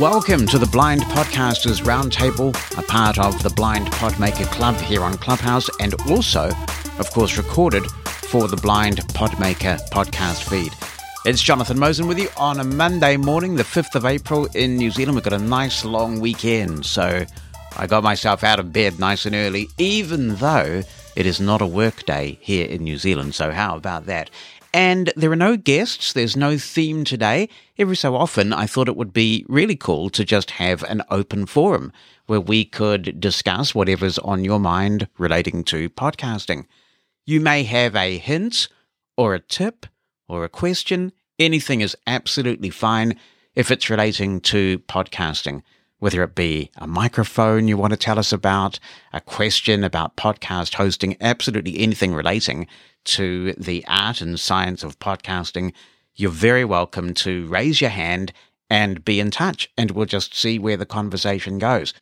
Welcome to the Blind Podcasters Roundtable, a part of the Blind Podmaker Club here on Clubhouse, and also, of course, recorded for the Blind Podmaker podcast feed. It's Jonathan Mosen with you on a Monday morning, the 5th of April in New Zealand. We've got a nice long weekend, so I got myself out of bed nice and early, even though it is not a work day here in New Zealand. So, how about that? And there are no guests, there's no theme today. Every so often, I thought it would be really cool to just have an open forum where we could discuss whatever's on your mind relating to podcasting. You may have a hint or a tip or a question. Anything is absolutely fine if it's relating to podcasting whether it be a microphone you want to tell us about, a question about podcast hosting, absolutely anything relating to the art and science of podcasting, you're very welcome to raise your hand and be in touch, and we'll just see where the conversation goes.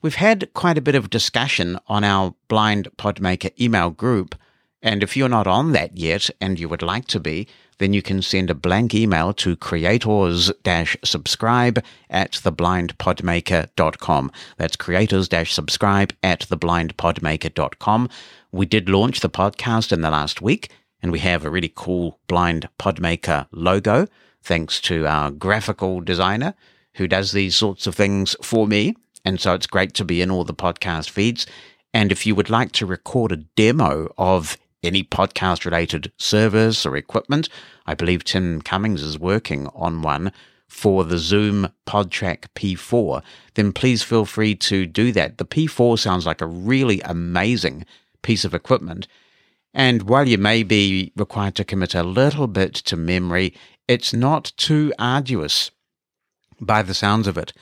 We've had quite a bit of discussion on our Blind Podmaker email group, and if you're not on that yet and you would like to be, then you can send a blank email to creators-subscribe at theblindpodmaker.com. That's creators-subscribe at theblindpodmaker.com. We did launch the podcast in the last week, and we have a really cool Blind Podmaker logo, thanks to our graphical designer who does these sorts of things for me. And so it's great to be in all the podcast feeds. And if you would like to record a demo of any podcast related service or equipment. I believe Tim Cummings is working on one for the Zoom PodTrack P4, then please feel free to do that. The P4 sounds like a really amazing piece of equipment. And while you may be required to commit a little bit to memory, it's not too arduous by the sounds of it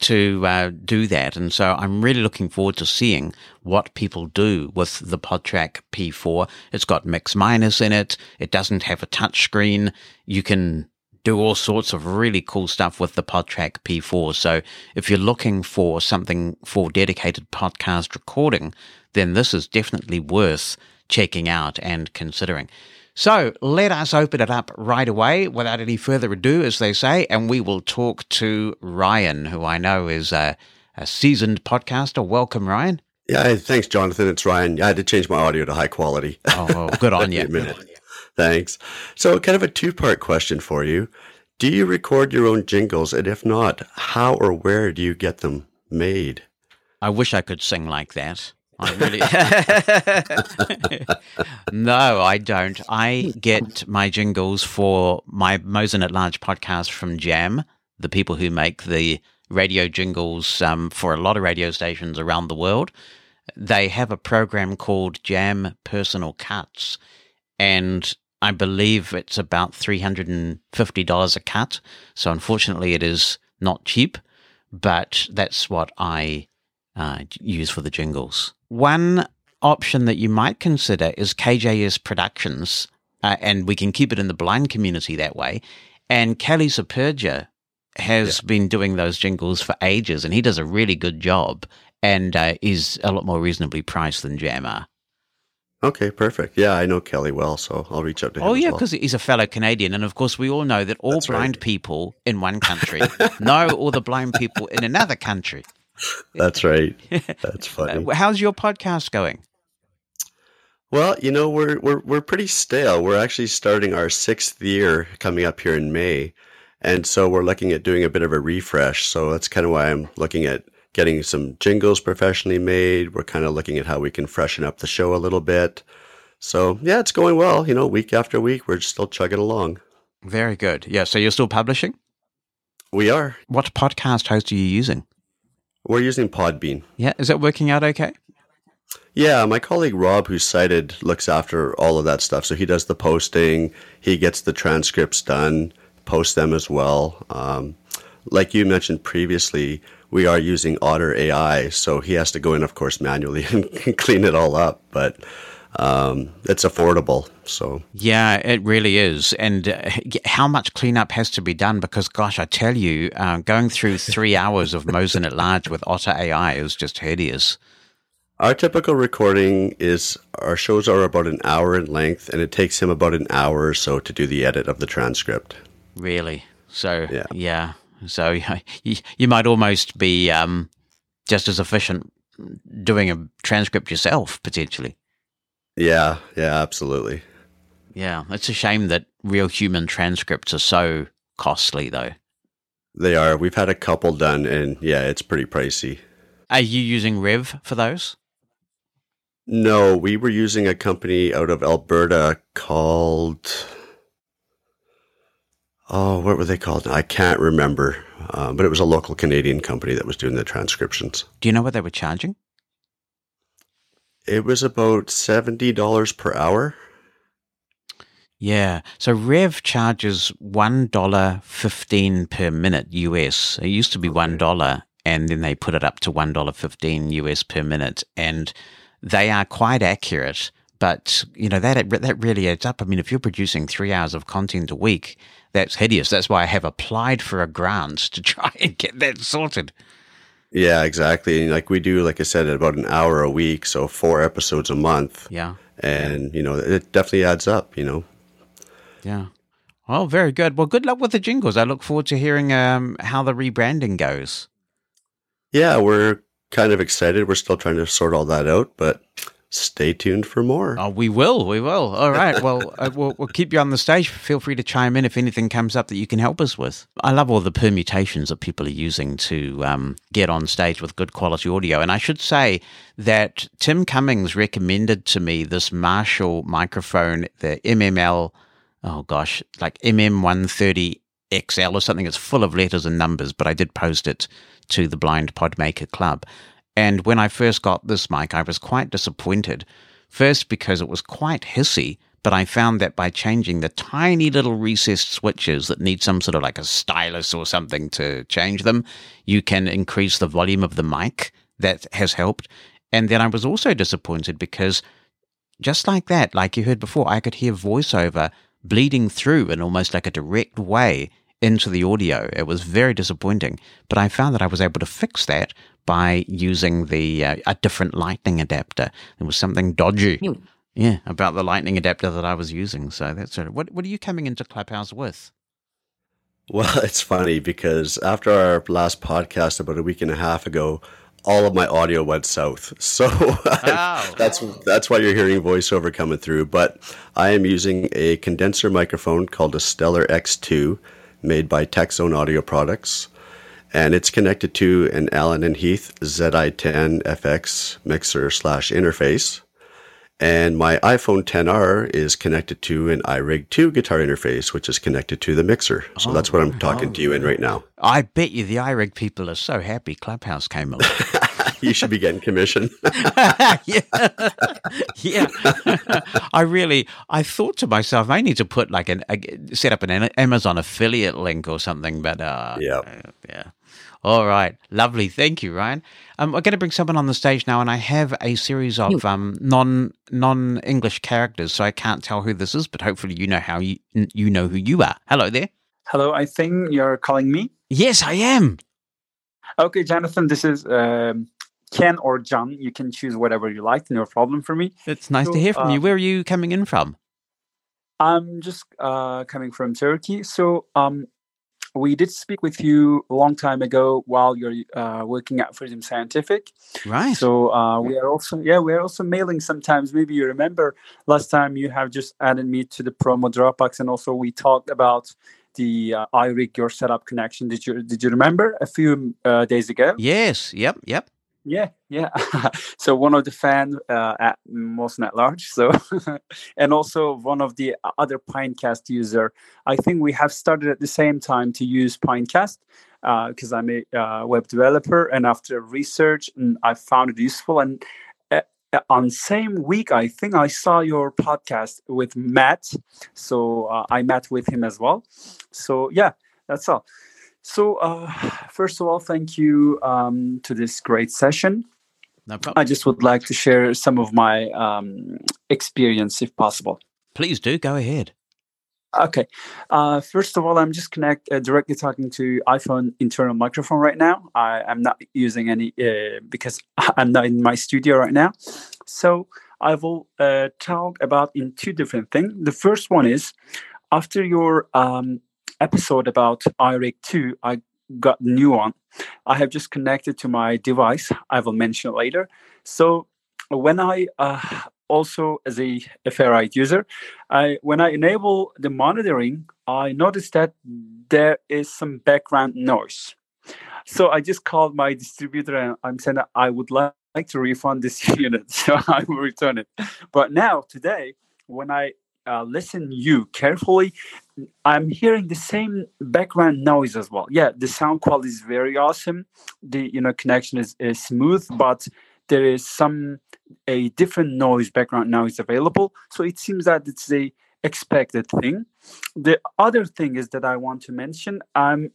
to uh, do that. And so I'm really looking forward to seeing what people do with the PodTrack P4. It's got mix minus in it. It doesn't have a touch screen. You can do all sorts of really cool stuff with the PodTrack P4. So if you're looking for something for dedicated podcast recording, then this is definitely worth checking out and considering. So let us open it up right away without any further ado, as they say, and we will talk to Ryan, who I know is a, a seasoned podcaster. Welcome, Ryan. Yeah, thanks, Jonathan. It's Ryan. I had to change my audio to high quality. Oh, good on you. minute. Thanks. So, kind of a two part question for you. Do you record your own jingles? And if not, how or where do you get them made? I wish I could sing like that. I really no, I don't. I get my jingles for my Mosen at Large podcast from Jam, the people who make the radio jingles um, for a lot of radio stations around the world. They have a program called Jam Personal Cuts, and I believe it's about three hundred and fifty dollars a cut. So unfortunately, it is not cheap, but that's what I uh, use for the jingles. One option that you might consider is KJS Productions, uh, and we can keep it in the blind community that way. And Kelly Sapergia has yeah. been doing those jingles for ages, and he does a really good job and uh, is a lot more reasonably priced than Jammer. Okay, perfect. Yeah, I know Kelly well, so I'll reach out to him. Oh, yeah, because well. he's a fellow Canadian. And of course, we all know that all That's blind right. people in one country know all the blind people in another country. That's right. That's funny. How's your podcast going? Well, you know, we're we're we're pretty stale. We're actually starting our sixth year coming up here in May, and so we're looking at doing a bit of a refresh. So that's kind of why I'm looking at getting some jingles professionally made. We're kind of looking at how we can freshen up the show a little bit. So yeah, it's going well. You know, week after week, we're still chugging along. Very good. Yeah. So you're still publishing? We are. What podcast host are you using? We're using Podbean. Yeah, is it working out okay? Yeah, my colleague Rob, who's sighted, looks after all of that stuff. So he does the posting, he gets the transcripts done, posts them as well. Um, like you mentioned previously, we are using Otter AI, so he has to go in, of course, manually and clean it all up. But um, it's affordable. So yeah, it really is. And uh, how much cleanup has to be done? Because gosh, I tell you, uh, going through three hours of Mosen at large with Otter AI is just hideous. Our typical recording is our shows are about an hour in length, and it takes him about an hour or so to do the edit of the transcript. Really? So yeah, yeah. So you, you might almost be um, just as efficient doing a transcript yourself, potentially. Yeah, yeah, absolutely. Yeah, it's a shame that real human transcripts are so costly, though. They are. We've had a couple done, and yeah, it's pretty pricey. Are you using Rev for those? No, we were using a company out of Alberta called. Oh, what were they called? I can't remember. Uh, but it was a local Canadian company that was doing the transcriptions. Do you know what they were charging? It was about $70 per hour. Yeah. So Rev charges $1.15 per minute US. It used to be $1 and then they put it up to $1.15 US per minute. And they are quite accurate, but you know, that, that really adds up. I mean, if you're producing three hours of content a week, that's hideous. That's why I have applied for a grant to try and get that sorted. Yeah, exactly. And Like we do, like I said, about an hour a week, so four episodes a month. Yeah. And, you know, it definitely adds up, you know. Yeah. Oh, very good. Well, good luck with the jingles. I look forward to hearing um, how the rebranding goes. Yeah, we're kind of excited. We're still trying to sort all that out, but stay tuned for more. Oh, we will. We will. All right. Well, uh, we'll, we'll keep you on the stage. Feel free to chime in if anything comes up that you can help us with. I love all the permutations that people are using to um, get on stage with good quality audio. And I should say that Tim Cummings recommended to me this Marshall microphone, the MML oh gosh, like MM130 XL or something. It's full of letters and numbers, but I did post it to the Blind Podmaker Club. And when I first got this mic, I was quite disappointed. First, because it was quite hissy, but I found that by changing the tiny little recessed switches that need some sort of like a stylus or something to change them, you can increase the volume of the mic. That has helped. And then I was also disappointed because just like that, like you heard before, I could hear voiceover bleeding through in almost like a direct way into the audio. It was very disappointing, but I found that I was able to fix that by using the uh, a different lightning adapter. There was something dodgy, mm. yeah, about the lightning adapter that I was using. So that's it. What what are you coming into Clubhouse with? Well, it's funny because after our last podcast about a week and a half ago, all of my audio went south. So oh. that's that's why you're hearing voiceover coming through. But I am using a condenser microphone called a Stellar X2, made by Techzone Audio Products, and it's connected to an Allen and Heath ZI10 FX mixer slash interface. And my iPhone 10R is connected to an iRig 2 guitar interface, which is connected to the mixer. So oh, that's what I'm oh, talking oh. to you in oh. right now. I bet you the iRig people are so happy Clubhouse came along. you should be getting commission. yeah. yeah. I really, I thought to myself, I need to put like an, a, set up an Amazon affiliate link or something, but uh, yeah. Uh, yeah. All right, lovely. Thank you, Ryan. Um, we're going to bring someone on the stage now, and I have a series of um, non non English characters, so I can't tell who this is, but hopefully you know how you you know who you are. Hello there. Hello, I think you're calling me. Yes, I am. Okay, Jonathan, this is um, Ken or John. You can choose whatever you like. No problem for me. It's nice so, to hear from uh, you. Where are you coming in from? I'm just uh, coming from Turkey. So um, we did speak with you a long time ago while you're uh, working at Freedom Scientific. Right. So uh, we are also yeah we are also mailing sometimes. Maybe you remember last time you have just added me to the promo Dropbox, and also we talked about the uh, iRig your setup connection. Did you did you remember a few uh, days ago? Yes. Yep. Yep. Yeah, yeah. so one of the fan uh, at Mosen at Large. So, and also one of the other Pinecast user. I think we have started at the same time to use Pinecast because uh, I'm a uh, web developer, and after research, and I found it useful. And uh, uh, on same week, I think I saw your podcast with Matt. So uh, I met with him as well. So yeah, that's all. So, uh, first of all, thank you um, to this great session. No problem. I just would like to share some of my um, experience, if possible. Please do go ahead. Okay. Uh, first of all, I'm just connect uh, directly talking to iPhone internal microphone right now. I, am not using any uh, because I'm not in my studio right now. So I will uh, talk about in two different things. The first one is after your um, episode about iRig 2, I got new one. I have just connected to my device. I will mention later. So when I uh, also as a Ferrite user, I when I enable the monitoring, I noticed that there is some background noise. So I just called my distributor and I'm saying I would like to refund this unit, so I will return it. But now today, when I uh, listen you carefully, I'm hearing the same background noise as well. Yeah, the sound quality is very awesome. The you know connection is, is smooth, but there is some a different noise background noise available. So it seems that it's a expected thing. The other thing is that I want to mention. I'm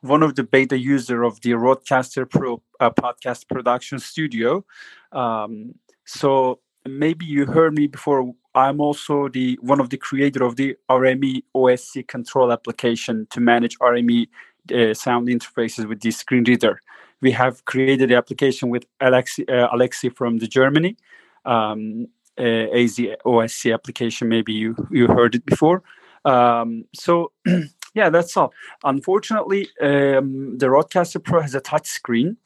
one of the beta user of the Rodecaster Pro uh, podcast production studio. Um, so maybe you heard me before. I'm also the one of the creator of the RME OSC control application to manage RME uh, sound interfaces with the screen reader. We have created the application with Alexi, uh, Alexi from the Germany. Um, uh, AZ OSC application. Maybe you you heard it before. Um, so yeah, that's all. Unfortunately, um, the Rodecaster Pro has a touch screen,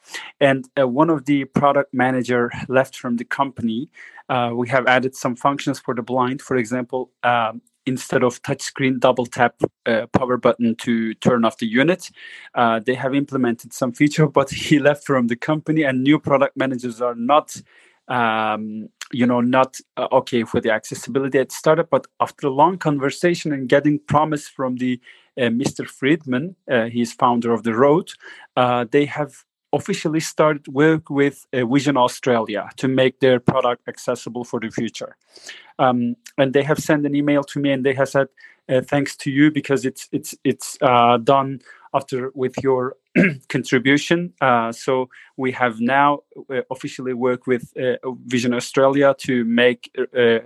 and uh, one of the product manager left from the company. Uh, we have added some functions for the blind. For example, um, instead of touchscreen, double tap uh, power button to turn off the unit. Uh, they have implemented some feature, but he left from the company, and new product managers are not um, you know not uh, okay for the accessibility at startup but after a long conversation and getting promise from the mr Freedman uh, he's founder of the Rode uh, they have officially started work with uh, vision australia to make their product accessible for the future um, and they have sent an email to me and they have said uh, thanks to you because it's it's it's done after with your contribution. Uh, so we have now uh, officially worked with uh, Vision Australia to make uh,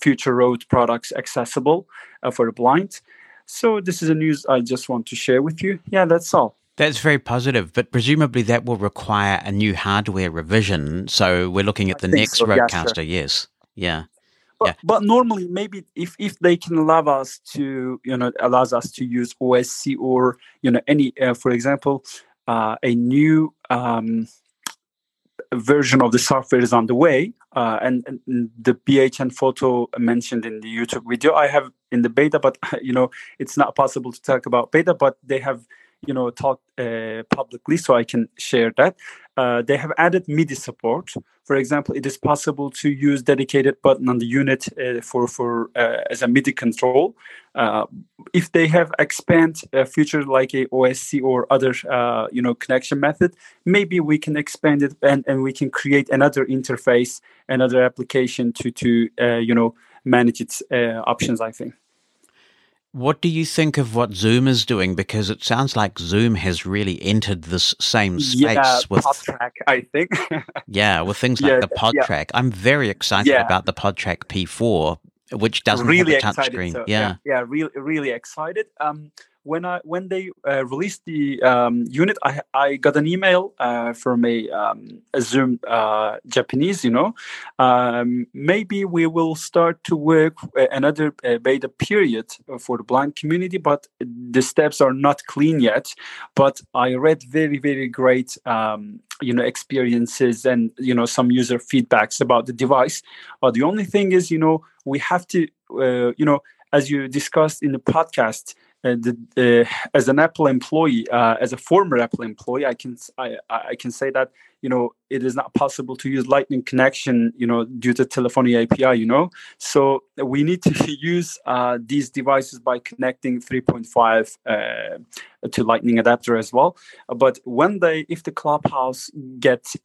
future Rode products accessible uh, for the blind. So this is a news I just want to share with you. Yeah, that's all. That's very positive, but presumably that will require a new hardware revision. So we're looking at the next so, Rodecaster. Yeah, sure. Yes. Yeah. But, yeah. but normally maybe if, if they can allow us to you know allows us to use OSC or you know any uh, for example uh, a new um, version of the software is on the way uh, and, and, the B&H Photo mentioned in the youtube video i have in the beta but you know it's not possible to talk about beta but they have you know talked uh, publicly so i can share that. Uh, they have added midi support. For example it is possible to use dedicated button on the unit uh, for for uh, as a midi control. Uh, if they have expand a feature like a osc or other uh, you know connection method maybe we can expand it and, and we can create another interface another application to to you know manage its options i think what do you think of what Zoom is doing? Because it sounds like Zoom has really entered this same space yeah, with PodTrack, I think. yeah, with things like yeah, the PodTrack. Yeah. I'm very excited about the PodTrack P4, which doesn't really have a touchscreen. So, yeah. yeah, really, really excited. Um, when I when they uh, released the um, unit, I I got an email uh, from a, um, a Zoom uh, Japanese. You know, um, maybe we will start to work uh, another uh, beta period for the blind community, but the steps are not clean yet. But I read very very great um, you know experiences and you know some user feedbacks about the device. But the only thing is, you know, we have to uh, you know as you discussed in the podcast uh, the, uh, as an Apple employee, uh, as a former Apple employee, I can I, I can say that you know it is not possible to use Lightning connection, you know, due to telephony API, you know. So we need to use uh, these devices by connecting 3.5 uh, to Lightning adapter as well. But when they, if the Clubhouse gets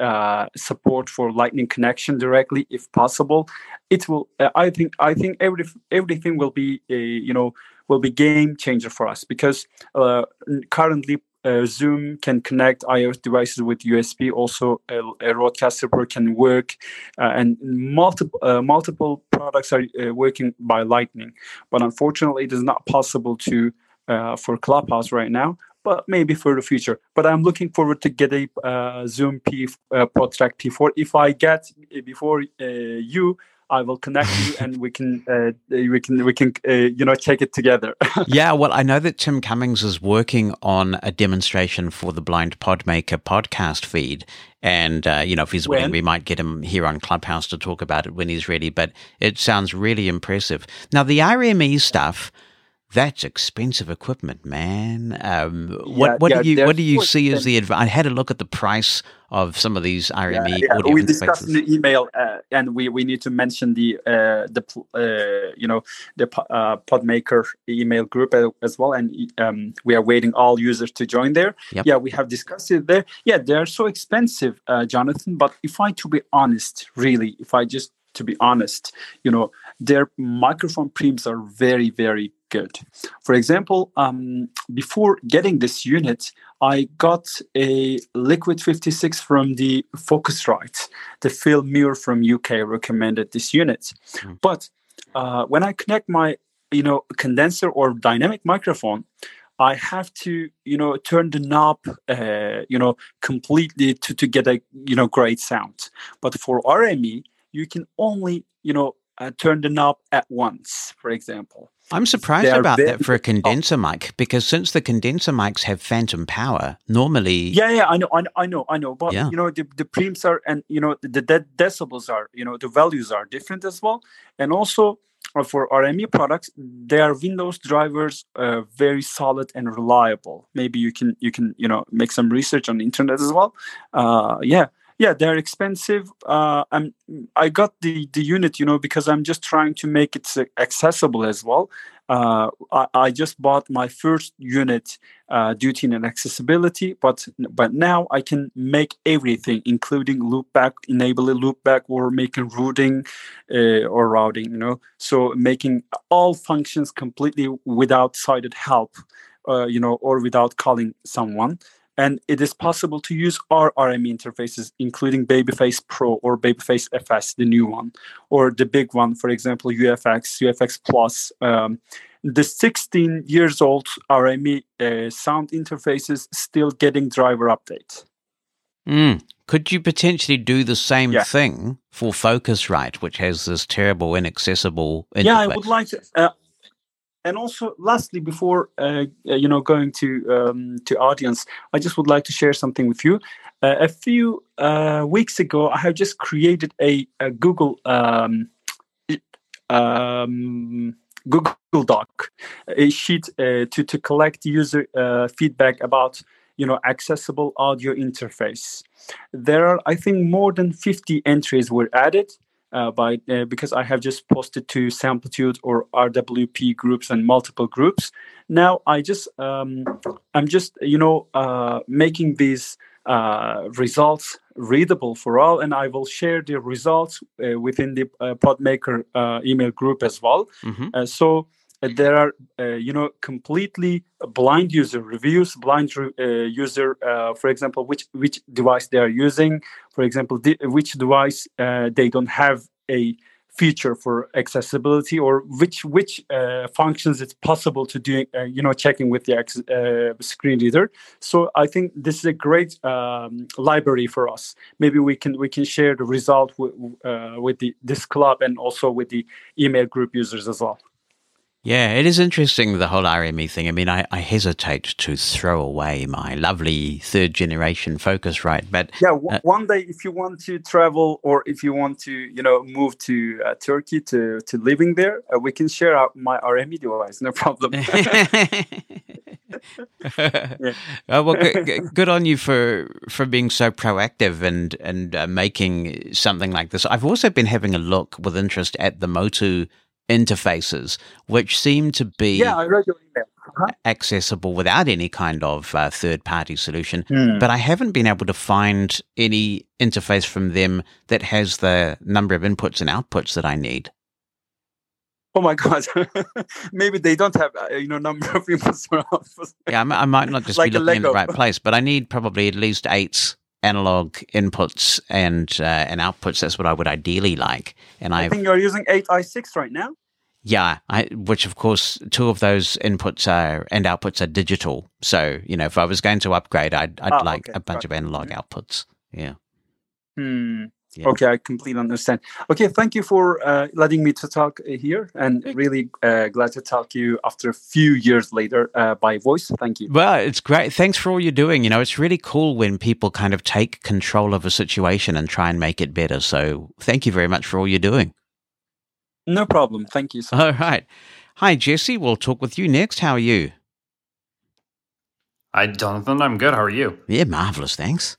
support for Lightning connection directly, if possible, it will. I think I think every everything will be, you know will be game changer for us because uh, currently uh, Zoom can connect iOS devices with USB. Also, a, a Rodecaster Pro can work, uh, and multiple uh, multiple products are uh, working by Lightning. But unfortunately, it is not possible to uh, for Clubhouse right now. But maybe for the future. But I'm looking forward to get a Zoom P uh, PodTrack P4. If I get before you, I will connect you, and we can uh, we can we can uh, you know check it together. yeah, well, I know that Tim Cummings is working on a demonstration for the Blind Podmaker podcast feed, and uh, you know if he's when? willing, we might get him here on Clubhouse to talk about it when he's ready. But it sounds really impressive. Now the RME stuff that's expensive equipment, man. Um, what yeah, what yeah, do you what do you see as the advantage? I had a look at the price of some of these RME yeah, audio We discussed in the email, uh, and we, we need to mention the uh, the uh, you know the uh, Podmaker email group as well, and um, we are waiting all users to join there. Yep. Yeah, we have discussed it there. Yeah, they are so expensive, uh, Jonathan. But if I to be honest, really, if I just to be honest, you know, their microphone preamps are very, very good. For example, um, before getting this unit, I got a Liquid 56 from the Focusrite. The Phil Muir from UK recommended this unit. Mm. But uh, when I connect my, you know, condenser or dynamic microphone, I have to, you know, turn the knob, uh, you know, completely to, to get a, you know, great sound. But for RME, you can only, you know, uh, turn the knob at once, for example. I'm surprised about that for a condenser mic because since the condenser mics have phantom power, normally. Yeah, yeah, I know, I know, I know, I know. But yeah. you know, the, the preamps are, and you know, the, the decibels are, you know, the values are different as well. And also uh, for RME products, their Windows drivers are very solid and reliable. Maybe you can you can you know make some research on the internet as well. Uh, yeah, yeah they're expensive. Uh, I'm, i got the the unit you know because i'm just trying to make it accessible as well. Uh, I, I, just bought my first unit uh, duty and accessibility but but now i can make everything including loopback enable a loopback or making routing uh, or routing you know. So making all functions completely without sighted help uh, you know or without calling someone and it is possible to use our RME interfaces, including Babyface Pro or Babyface FS, the new one, or the big one, for example, UFX, UFX Plus. Um, the 16 years old RME uh, sound interfaces still getting driver updates. Mm. Could you potentially do the same yeah. thing for Focusrite, which has this terrible, inaccessible interface? Yeah, I would like to. Uh, and also lastly before uh, uh, you know going to um, to audience i just would like to share something with you. Uh, a few uh, weeks ago i have just created a, a google um, um, google doc a sheet uh, to to collect user uh, feedback about you know accessible audio interface. There are i think more than 50 entries were added uh, by uh, because I have just posted to Samplitude or RWP groups and multiple groups. Now I just um, I'm just you know uh, making these uh, results readable for all, and I will share the results uh, within the uh, Podmaker email group as well. Mm-hmm. so there are uh, you know completely blind user reviews blind re- uh, user uh, for example which which device they are using. For example di- which device uh, they don't have a feature for accessibility or which which uh, functions it's possible to do uh, you know checking with the ex- screen reader. So i think this is a great um, library for us. Maybe we can we can share the result w- with the this club and also with the email group users as well yeah, it is interesting, the whole RME thing. I mean, I, I hesitate to throw away my lovely third generation Focusrite, but. Yeah, w- uh, one day if you want to travel or if you want to, you know, move to uh, Turkey to, to living there, uh, we can share out my RME device, no problem. yeah. Uh, well, good, good, on you for for being so proactive and and uh, making something like this. I've also been having a look with interest at the Motu interfaces, which seem to be yeah, I read your email. Uh-huh. accessible without any kind of uh, third party solution. Mm. But I haven't been able to find any interface from them that has the number of inputs and outputs that I need. Oh my god! Maybe they don't have uh, you know number of inputs or outputs. yeah, I, I, might not just like be looking in the right place, but I need probably at least eight analog inputs and uh, and outputs. That's what I would ideally like. And I think you're using eight i six right now. Yeah, I, which of course two of those inputs are and outputs are digital. So you know, if I was going to upgrade, I'd I'd ah, like okay. a bunch right. of analog outputs. Yeah. Hmm. Yeah. Okay, I completely understand. Okay, thank you for uh, letting me to talk uh, here, and really uh, glad to talk to you after a few years later uh, by voice. Thank you. Well, it's great. Thanks for all you're doing. You know, it's really cool when people kind of take control of a situation and try and make it better. So, thank you very much for all you're doing. No problem. Thank you. So all right. Hi, Jesse. We'll talk with you next. How are you? Hi, Jonathan. I'm good. How are you? Yeah, marvelous. Thanks.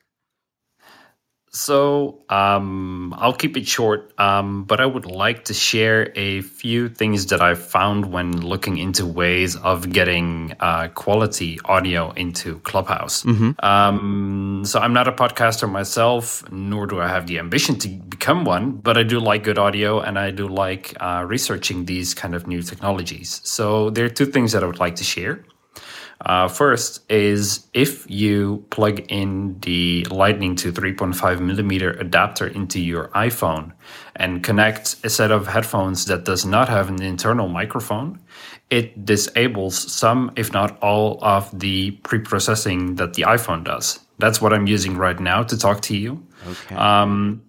So um, I'll keep it short, um, but I would like to share a few things that I found when looking into ways of getting uh, quality audio into Clubhouse. Mm-hmm. Um, so I'm not a podcaster myself, nor do I have the ambition to become one, but I do like good audio and I do like uh, researching these kind of new technologies. So there are two things that I would like to share. Uh, first is if you plug in the Lightning to 3.5 millimeter adapter into your iPhone and connect a set of headphones that does not have an internal microphone, it disables some, if not all, of the pre-processing that the iPhone does. That's what I'm using right now to talk to you. Okay. Um,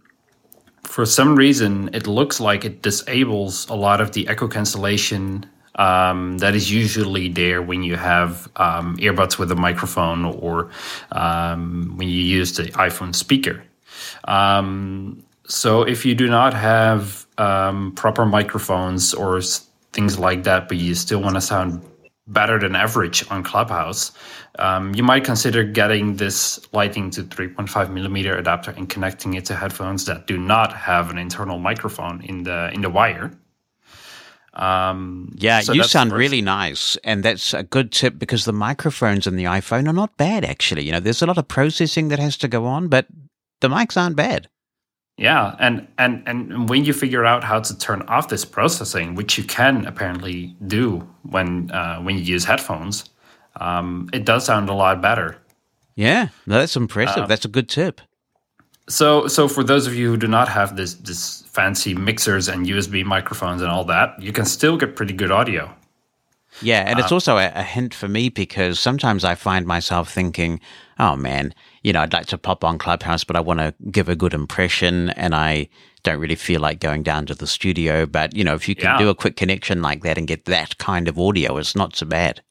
for some reason, it looks like it disables a lot of the echo cancellation um, that is usually there when you have um, earbuds with a microphone or um, when you use the iPhone speaker. Um, so if you do not have um, proper microphones or things like that, but you still want to sound better than average on Clubhouse, um, you might consider getting this Lightning to 3.5 millimeter adapter and connecting it to headphones that do not have an internal microphone in the in the wire. Um, yeah, so you sound really nice, and that's a good tip because the microphones in the iPhone are not bad. Actually, you know, there's a lot of processing that has to go on, but the mics aren't bad. Yeah, and and and when you figure out how to turn off this processing, which you can apparently do when uh, when you use headphones, um, it does sound a lot better. Yeah, no, that's impressive. Uh, that's a good tip. So, so for those of you who do not have this this fancy mixers and USB microphones and all that, you can still get pretty good audio. Yeah, and it's um, also a, a, hint for me because sometimes I find myself thinking, "Oh man, you know, I'd like to pop on Clubhouse, but I want to give a good impression, and I don't really feel like going down to the studio." But you know, if you can yeah. do a quick connection like that and get that kind of audio, it's not so bad.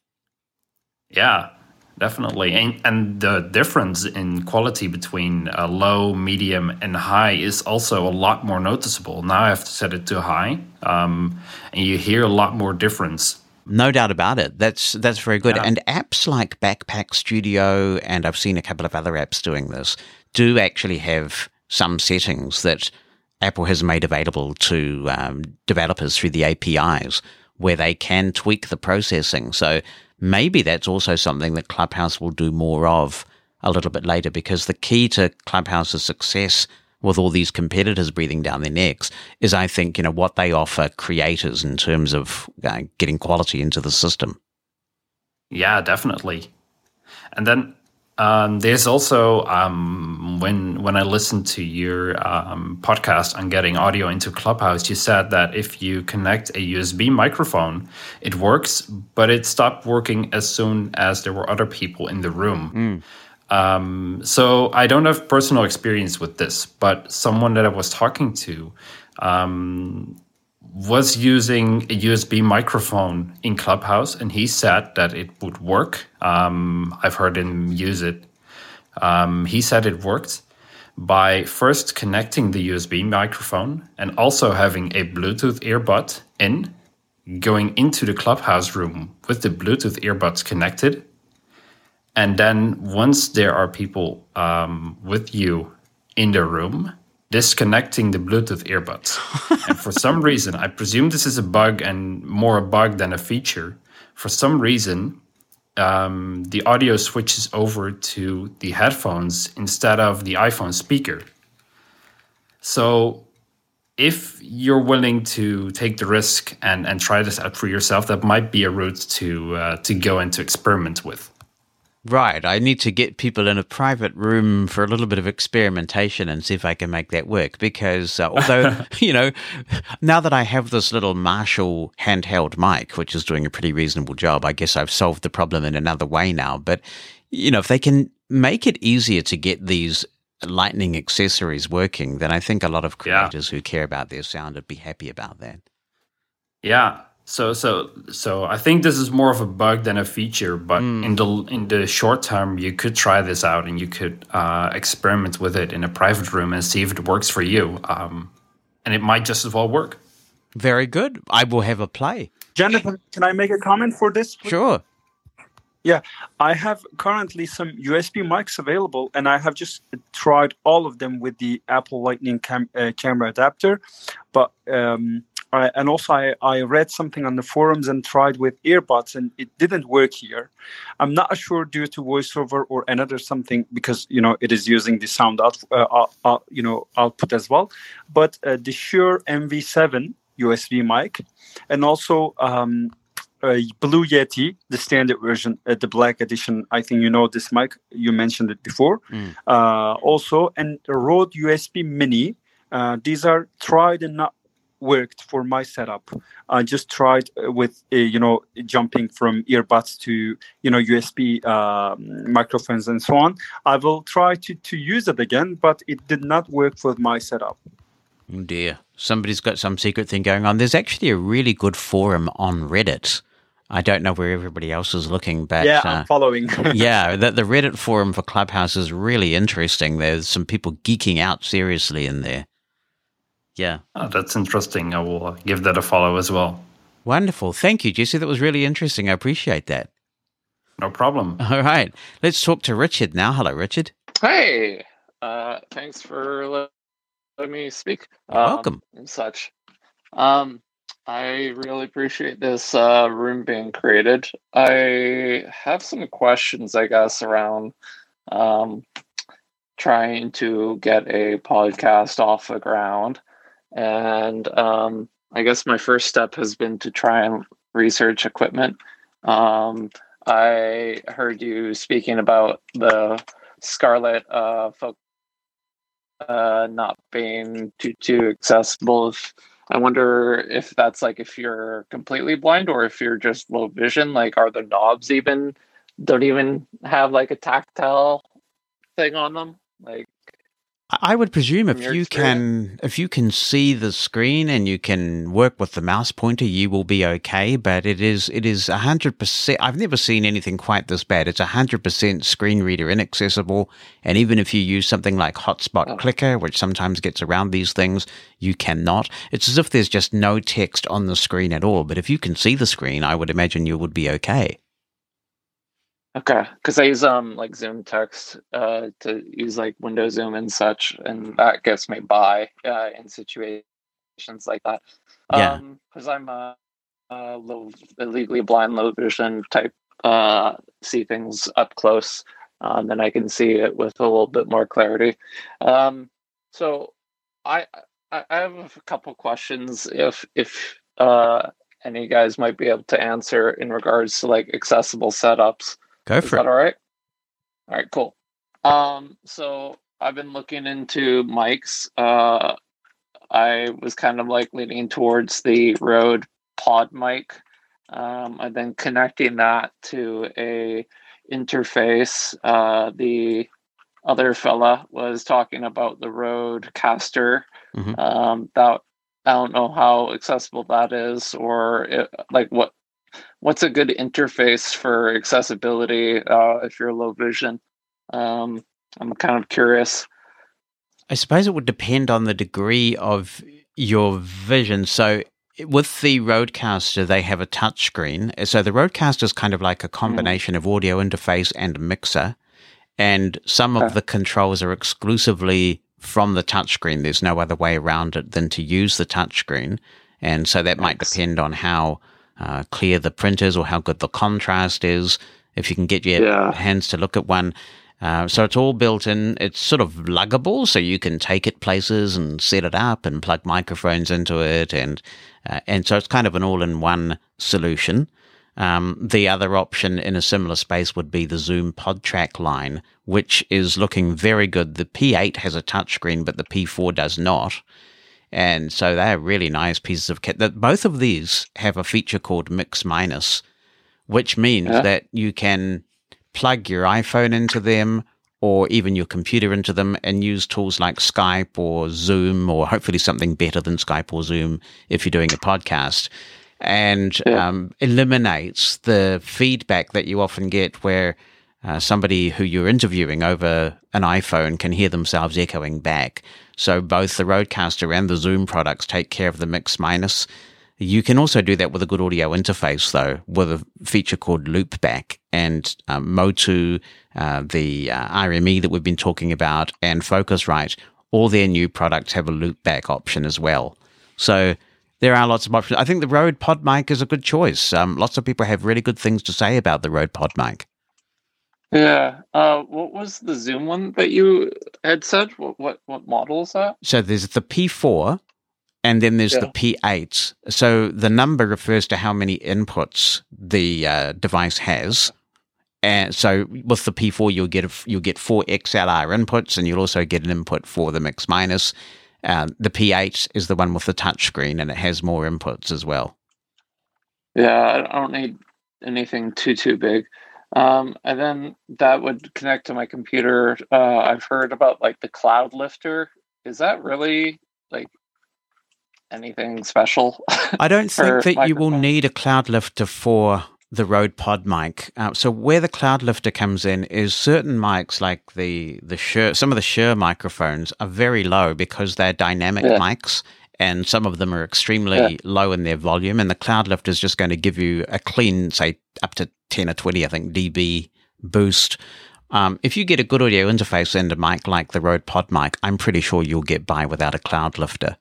Yeah, definitely. And, and the difference in quality between uh, low medium and high is also a lot more noticeable. Now i have to set it to high um, and you hear a lot more difference. No doubt about it. That's that's very good. Yeah. and apps like backpack studio and i've seen a couple of other apps doing this do actually have some settings that apple has made available to um, developers through the apis where they can tweak the processing. So maybe that's also something that Clubhouse will do more of a little bit later because the key to Clubhouse's success with all these competitors breathing down their necks is, I think, you know, what they offer creators in terms of uh, getting quality into the system. Yeah, definitely. And then um, there's also um, when when I listened to your um, podcast on getting audio into Clubhouse, you said that if you connect a USB microphone, it works, but it stopped working as soon as there were other people in the room. Mm. so I don't have personal experience with this, but someone that I was talking to um, was using a USB microphone in Clubhouse, and he said that it would work. Um, I've heard him use it. Um, he said it worked by first connecting the USB microphone and also having a Bluetooth earbud in, going into the Clubhouse room with the Bluetooth earbuds connected. And then once there are people um, with you in the room, disconnecting the Bluetooth earbuds. and for some reason, I presume this is a bug and more a bug than a feature. For some reason, um, the audio switches over to the headphones instead of the iPhone speaker. So, if you're willing to take the risk and, and try this out for yourself, that might be a route to uh, to go and to experiment with. Right. I need to get people in a private room for a little bit of experimentation and see if I can make that work. Because uh, although, you know, now that I have this little Marshall handheld mic, which is doing a pretty reasonable job, I guess I've solved the problem in another way now. But, you know, if they can make it easier to get these lightning accessories working, then I think a lot of creators yeah. who care about their sound would be happy about that. Yeah. So so so I think this is more of a bug than a feature, but mm. in the in the short term, you could try this out and you could uh, experiment with it in a private room and see if it works for you. Um, and it might just as well work. Very good. I will have a play. Jennifer, can I make a comment for this? Please? Sure. Yeah, I have currently some USB mics available, and I have just tried all of them with the Apple Lightning cam- uh, camera adapter. But um, I, and also, I, I read something on the forums and tried with earbuds, and it didn't work here. I'm not sure due to voiceover or another something because you know it is using the sound out, uh, uh, you know output as well. But uh, the Shure MV7 USB mic, and also um, uh, Blue Yeti, the standard version, uh, the black edition. I think you know this mic. You mentioned it before. Mm. Uh, also, and Rode USB Mini. Uh, these are tried and not worked for my setup. I just tried uh, with uh, you know jumping from earbuds to you know USB um, microphones and so on. I will try to to use it again, but it did not work for my setup. Oh dear, somebody's got some secret thing going on. There's actually a really good forum on Reddit I don't know where everybody else is looking, but yeah, I'm uh, following. yeah, the, the Reddit forum for Clubhouse is really interesting. There's some people geeking out seriously in there. Yeah, oh, that's interesting. I will uh, give that a follow as well. Wonderful, thank you, Jesse. That was really interesting. I appreciate that. No problem. All right, let's talk to Richard now. Hello, Richard. Hey, uh, thanks for letting me speak. Um, welcome. And such. Um, I really appreciate this uh, room being created. I have some questions, I guess, around um, trying to get a podcast off the ground. And um, I guess my first step has been to try and research equipment. Um, I heard you speaking about the Scarlett uh, uh, not being too too accessible. If I wonder if that's like if you're completely blind or if you're just low vision. Like, are the knobs even don't even have like a tactile thing on them? Like, I would presume if you can if you can see the screen and you can work with the mouse pointer, you will be okay. But it is it is hundred percent. I've never seen anything quite this bad. It's hundred percent screen reader inaccessible, and even if you use something like Hotspot oh. Clicker, which sometimes gets around these things, you cannot. It's as if there's just no text on the screen at all. But if you can see the screen, I would imagine you would be okay. Okay, because I use um like ZoomText uh to use like window zoom and such, and that gets me by uh, in situations like that. Yeah. Um, because I'm a, a low, legally blind, low vision type. Uh, see things up close, um, then I can see it with a little bit more clarity. Um, so I I, I have a couple questions. If if uh any guys might be able to answer in regards to like accessible setups. Go for Is it. all right? All right, cool. Um, so I've been looking into mics. Uh, I was kind of like leaning towards the Rode Pod mic, um, and then connecting that to a interface. Uh, the other fella was talking about the Rodecaster. Mm-hmm. Um, that I don't know how accessible that is, or it, like what what's a good interface for accessibility uh, if you're low vision? Um, I'm kind of curious. I suppose it would depend on the degree of your vision. So with the Rodecaster, they have a touchscreen. So the Rodecaster is kind of like a hmm. combination mm. of audio interface and mixer. And some of the controls are exclusively from the touchscreen. There's no other way around it than to use the touchscreen. And so that might depend on how uh, clear the print is or how good the contrast is. If you can get your yeah. hands to look at one. Uh, so it's all built in. It's sort of luggable, so you can take it places and set it up and plug microphones into it, and uh, and so it's kind of an all-in-one solution. Um, the other option in a similar space would be the Zoom PodTrack line, which is looking very good. The P8 has a touchscreen, but the P4 does not. And so they're really nice pieces of kit. That both of these have a feature called Mix Minus, which means yeah. that you can plug your iPhone into them or even your computer into them and use tools like Skype or Zoom or hopefully something better than Skype or Zoom if you're doing a podcast and yeah. um, eliminates the feedback that you often get where uh, somebody who you're interviewing over an iPhone can hear themselves echoing back. So both the Rodecaster and the Zoom products take care of the mix minus. You can also do that with a good audio interface, though, with a feature called Loopback and um, Motu, uh, the uh, RME that we've been talking about, and Focusrite. All their new products have a Loopback option as well. So there are lots of options. I think the Rode Pod mic is a good choice. Um, lots of people have really good things to say about the Rode Pod mic. Yeah. Uh, what was the Zoom one that you had said? What what, what model is that? So there's the P4 and then there's yeah. the P8. So the number refers to how many inputs the uh, device has. And so with the P4, you'll get a, you'll get four XLR inputs, and you'll also get an input for the mix minus. Uh, the P8 is the one with the touchscreen, and it has more inputs as well. Yeah, I don't need anything too too big. Um, and then that would connect to my computer. Uh, I've heard about like the Cloud Lifter. Is that really like anything special? I don't think that you will need a Cloud Lifter for the Rode Pod mic. Uh, so where the Cloud Lifter comes in is certain mics like the the Shure, some of the Shure microphones are very low because they're dynamic yeah. mics and some of them are extremely yeah. low in their volume. And the Cloud Lifter is just going to give you a clean, say, up to 10 or 20, I think, dB boost. Um, if you get a good audio interface and a mic like the Rode Pod mic, I'm pretty sure you'll get by without a Cloud Lifter.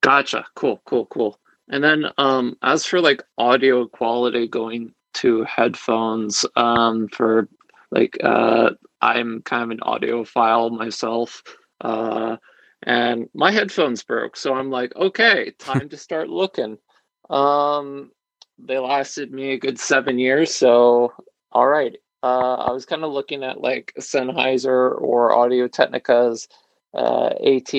Gotcha. Cool, cool, cool. And then um, as for like audio quality going to headphones um, for like uh, I'm kind of an audiophile myself. Uh, and my headphones broke so i'm like okay time to start looking um they lasted me a good seven years so all right uh i was kind of looking at like sennheiser or audio technica's uh ath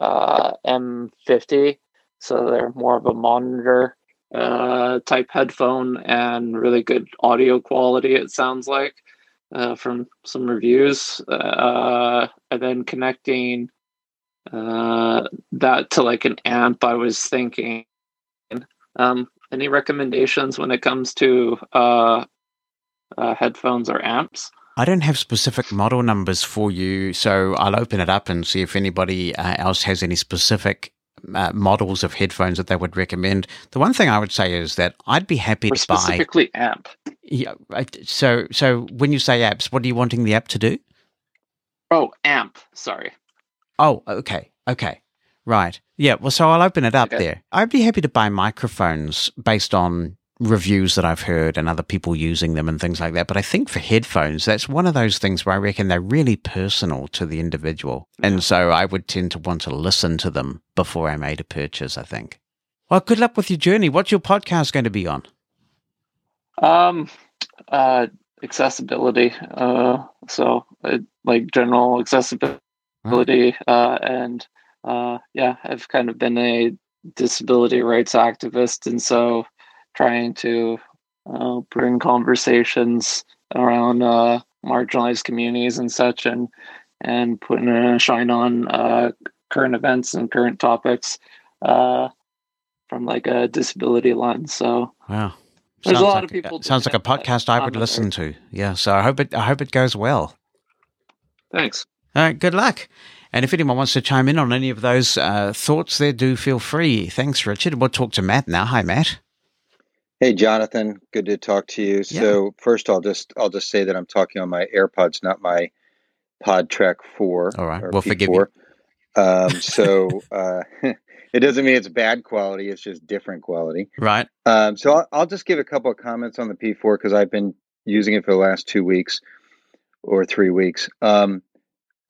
uh m50 so they're more of a monitor uh type headphone and really good audio quality it sounds like uh, from some reviews uh, and then connecting uh, that to like an amp, I was thinking. Um, any recommendations when it comes to uh, uh, headphones or amps? I don't have specific model numbers for you, so I'll open it up and see if anybody uh, else has any specific uh, models of headphones that they would recommend. The one thing I would say is that I'd be happy or to buy specifically amp. Yeah. So, so when you say apps, what are you wanting the app to do? Oh, amp. Sorry. Oh, okay. Okay. Right. Yeah. Well, so I'll open it up okay. there. I'd be happy to buy microphones based on reviews that I've heard and other people using them and things like that. But I think for headphones, that's one of those things where I reckon they're really personal to the individual. Yeah. And so I would tend to want to listen to them before I made a purchase, I think. Well, good luck with your journey. What's your podcast going to be on? Um, uh, accessibility. Uh, so uh, like general accessibility uh, and uh, yeah, I've kind of been a disability rights activist, and so trying to uh, bring conversations around uh, marginalized communities and such, and and putting a shine on uh, current events and current topics uh, from like a disability lens. So wow. There's sounds a lot like, of people. Sounds like a podcast I would listen to. Yeah, so I hope it. I hope it goes well. Thanks. All right, good luck. And if anyone wants to chime in on any of those uh, thoughts there, do feel free. Thanks, Richard. We'll talk to Matt now. Hi, Matt. Hey, Jonathan. Good to talk to you. Yeah. So first, I'll just I'll just say that I'm talking on my AirPods, not my PodTrak Four. All right, we'll P4. forgive you. Um, so uh, it doesn't mean it's bad quality; it's just different quality. Right. Um, so I'll, I'll, just give a couple of comments on the P4 because I've been using it for the last two weeks or three weeks. Um,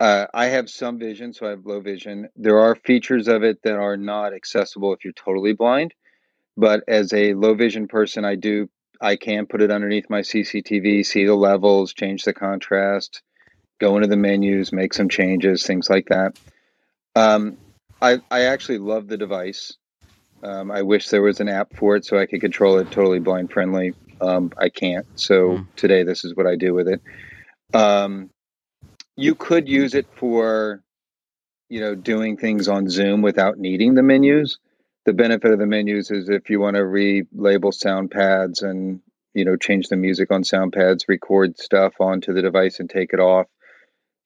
uh, I have some vision, so I have low vision. There are features of it that are not accessible if you're totally blind. But as a low vision person, I do I can put it underneath my CCTV, see the levels, change the contrast, go into the menus, make some changes, things like that. Um, I I actually love the device. Um, I wish there was an app for it so I could control it totally blind friendly. Um, I can't. So mm. today, this is what I do with it. Um, you could use it for, you know, doing things on Zoom without needing the menus. The benefit of the menus is if you want to relabel sound pads and you know change the music on sound pads, record stuff onto the device and take it off,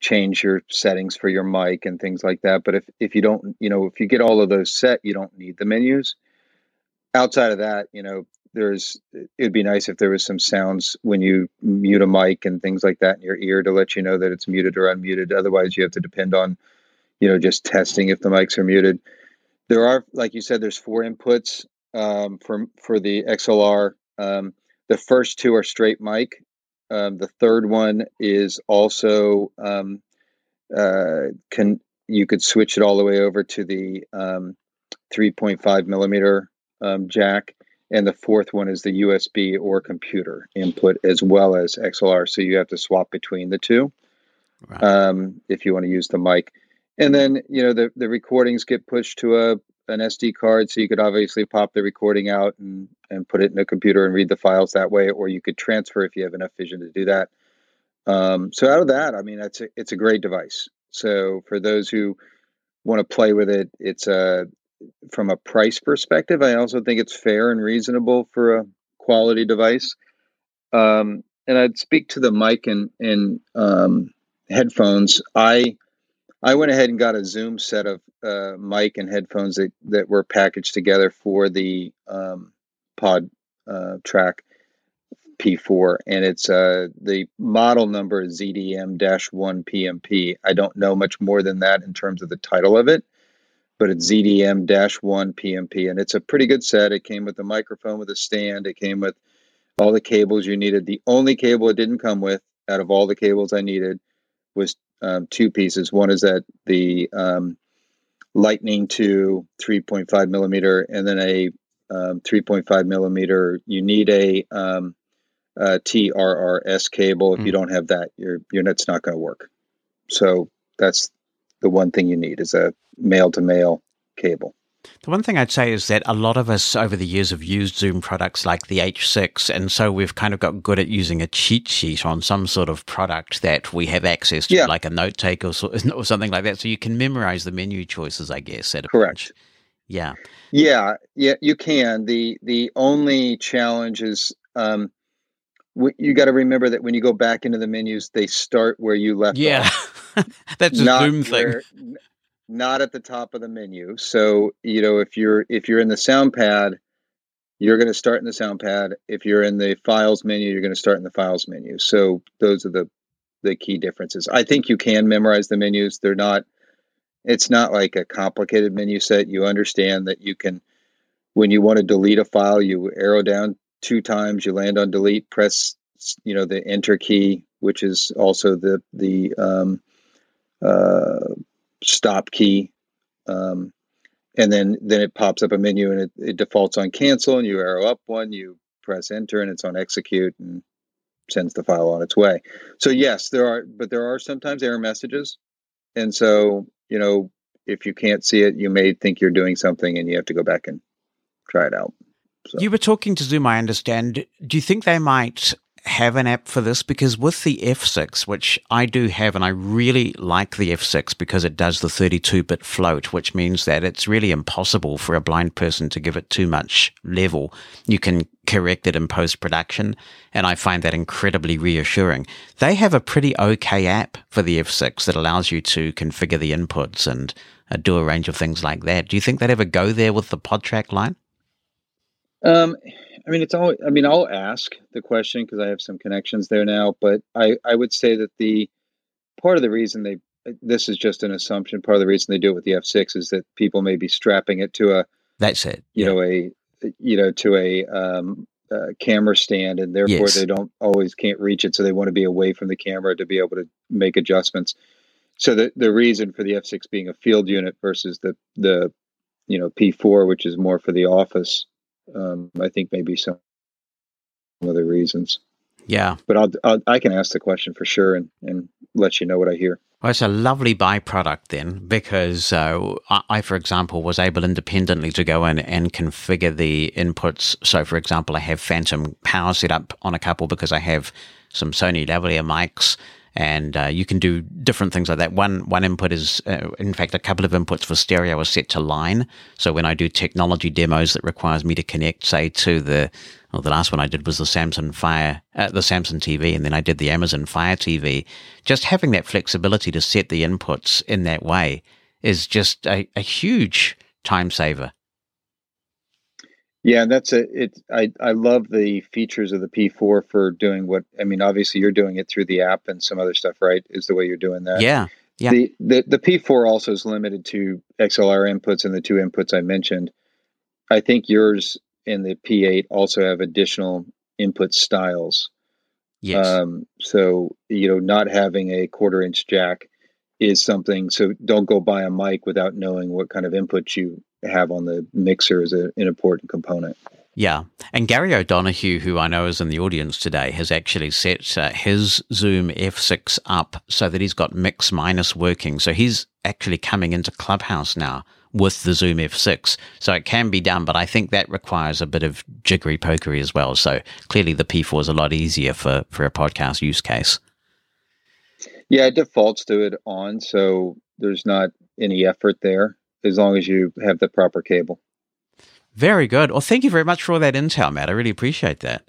change your settings for your mic and things like that. But if if you don't, you know, if you get all of those set, you don't need the menus. Outside of that, you know, there's it'd be nice if there was some sounds when you mute a mic and things like that in your ear to let you know that it's muted or unmuted. Otherwise you have to depend on you know just testing if the mics are muted. There are like you said there's four inputs um, for for the xlr um, the first two are straight mic. Um, the third one is also um, uh, can you could switch it all the way over to the um, 3.5 millimeter um, jack and the fourth one is the USB or computer input as well as XLR. So you have to swap between the two right. um, if you want to use the mic. And then you know the the recordings get pushed to a an SD card, so you could obviously pop the recording out and and put it in a computer and read the files that way, or you could transfer if you have enough vision to do that. Um, so out of that, I mean, it's a, it's a great device. So for those who want to play with it, it's a from a price perspective, I also think it's fair and reasonable for a quality device. Um, and I'd speak to the mic and, and um, headphones. I I went ahead and got a Zoom set of uh, mic and headphones that, that were packaged together for the um, Pod uh, Track P4, and it's uh, the model number is ZDM-1 PMP. I don't know much more than that in terms of the title of it but it's ZDM 1 PMP. And it's a pretty good set. It came with a microphone with a stand, it came with all the cables you needed. The only cable it didn't come with out of all the cables I needed was um, two pieces. One is that the um, Lightning to 3.5 millimeter, and then a um, 3.5 millimeter. You need a, um, a TRRS cable. If mm. you don't have that, your your net's not going to work. So that's the one thing you need is a male to male cable. The one thing I'd say is that a lot of us over the years have used Zoom products like the H6, and so we've kind of got good at using a cheat sheet on some sort of product that we have access to, yeah. like a note taker or, or, something like that. So you can memorize the menu choices, I guess. At Correct. Yeah. Yeah, yeah, you can. the The only challenge is um, you got to remember that when you go back into the menus, they start where you left. Yeah, that's a Zoom thing not at the top of the menu. So, you know, if you're if you're in the sound pad, you're going to start in the sound pad. If you're in the files menu, you're going to start in the files menu. So, those are the the key differences. I think you can memorize the menus. They're not it's not like a complicated menu set. You understand that you can when you want to delete a file, you arrow down two times, you land on delete, press you know the enter key, which is also the the um, uh, stop key. Um, and then then it pops up a menu and it, it defaults on cancel and you arrow up one, you press enter and it's on execute and sends the file on its way. So yes, there are but there are sometimes error messages. And so, you know, if you can't see it, you may think you're doing something and you have to go back and try it out. So. You were talking to Zoom, I understand. Do you think they might have an app for this because with the F6, which I do have, and I really like the F6 because it does the 32 bit float, which means that it's really impossible for a blind person to give it too much level. You can correct it in post production, and I find that incredibly reassuring. They have a pretty okay app for the F6 that allows you to configure the inputs and uh, do a range of things like that. Do you think they'd ever go there with the PodTrak line? Um, I mean, it's all. I mean, I'll ask the question because I have some connections there now. But I, I would say that the part of the reason they this is just an assumption. Part of the reason they do it with the F6 is that people may be strapping it to a that's it. You yeah. know, a you know to a um, camera stand, and therefore yes. they don't always can't reach it, so they want to be away from the camera to be able to make adjustments. So the the reason for the F6 being a field unit versus the the you know P4, which is more for the office um, I think maybe some other reasons. Yeah, but I'll, I'll, i can ask the question for sure and and let you know what I hear. Well, it's a lovely byproduct then, because uh, I, for example, was able independently to go in and configure the inputs. So, for example, I have phantom power set up on a couple because I have some Sony lavalier mics and uh, you can do different things like that. One one input is, uh, in fact, a couple of inputs for stereo are set to line. So when I do technology demos that requires me to connect, say, to the well, the last one I did was the Samsung Fire, uh, the Samsung TV, and then I did the Amazon Fire TV. Just having that flexibility to set the inputs in that way is just a, a huge time saver. Yeah, that's a it. I I love the features of the P4 for doing what I mean. Obviously, you're doing it through the app and some other stuff, right? Is the way you're doing that? Yeah, yeah. The the, the P4 also is limited to XLR inputs and the two inputs I mentioned. I think yours and the P8 also have additional input styles. Yes. Um, so you know, not having a quarter inch jack is something. So don't go buy a mic without knowing what kind of input you have on the mixer is a, an important component. Yeah. And Gary O'Donoghue, who I know is in the audience today, has actually set uh, his Zoom F6 up so that he's got mix minus working. So he's actually coming into Clubhouse now with the Zoom F6. So it can be done, but I think that requires a bit of jiggery pokery as well. So clearly the P4 is a lot easier for, for a podcast use case. Yeah, it defaults to it on, so there's not any effort there as long as you have the proper cable. Very good. Well, thank you very much for all that intel, Matt. I really appreciate that.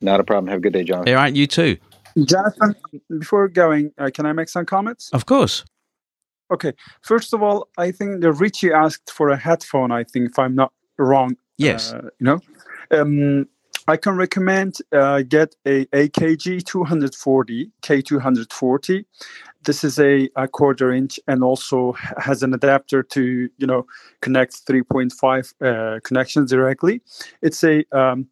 Not a problem. Have a good day, John. All right, you too. Jonathan, before going, uh, can I make some comments? Of course. Okay. First of all, I think the Richie asked for a headphone. I think, if I'm not wrong. Yes. Uh, you know, um, I can recommend uh, get a AKG 240 K240. This is a, a, quarter inch and also has an adapter to you know connect 3.5 uh, connections directly. It's a um,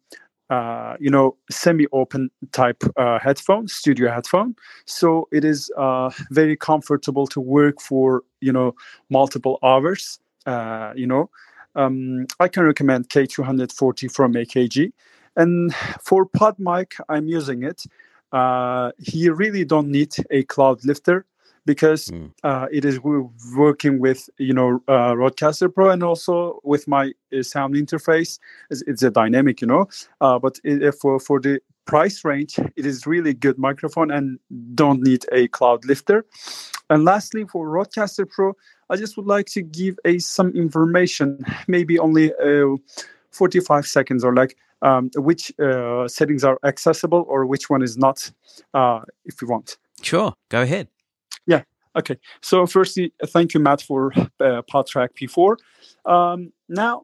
uh, you know semi-open type uh, headphone, studio headphone. So it is uh, very comfortable to work for you know multiple hours. Uh, you know, um, I can recommend K240 from AKG. And for PodMic, I'm using it. Uh, you really don't need a cloud lifter because mm. uh, it is working with you know uh, Rodecaster Pro and also with my uh, sound interface. It's, it's, a dynamic, you know. Uh, but it, for for the price range, it is really good microphone and don't need a cloud lifter. And lastly, for Rodecaster Pro, I just would like to give a some information, maybe only uh, 45 seconds or like um, which uh, settings are accessible or which one is not, uh, if you want. Sure, go ahead. Yeah. Okay. So, firstly, thank you, Matt, for uh, PodTrak P4. Um, now,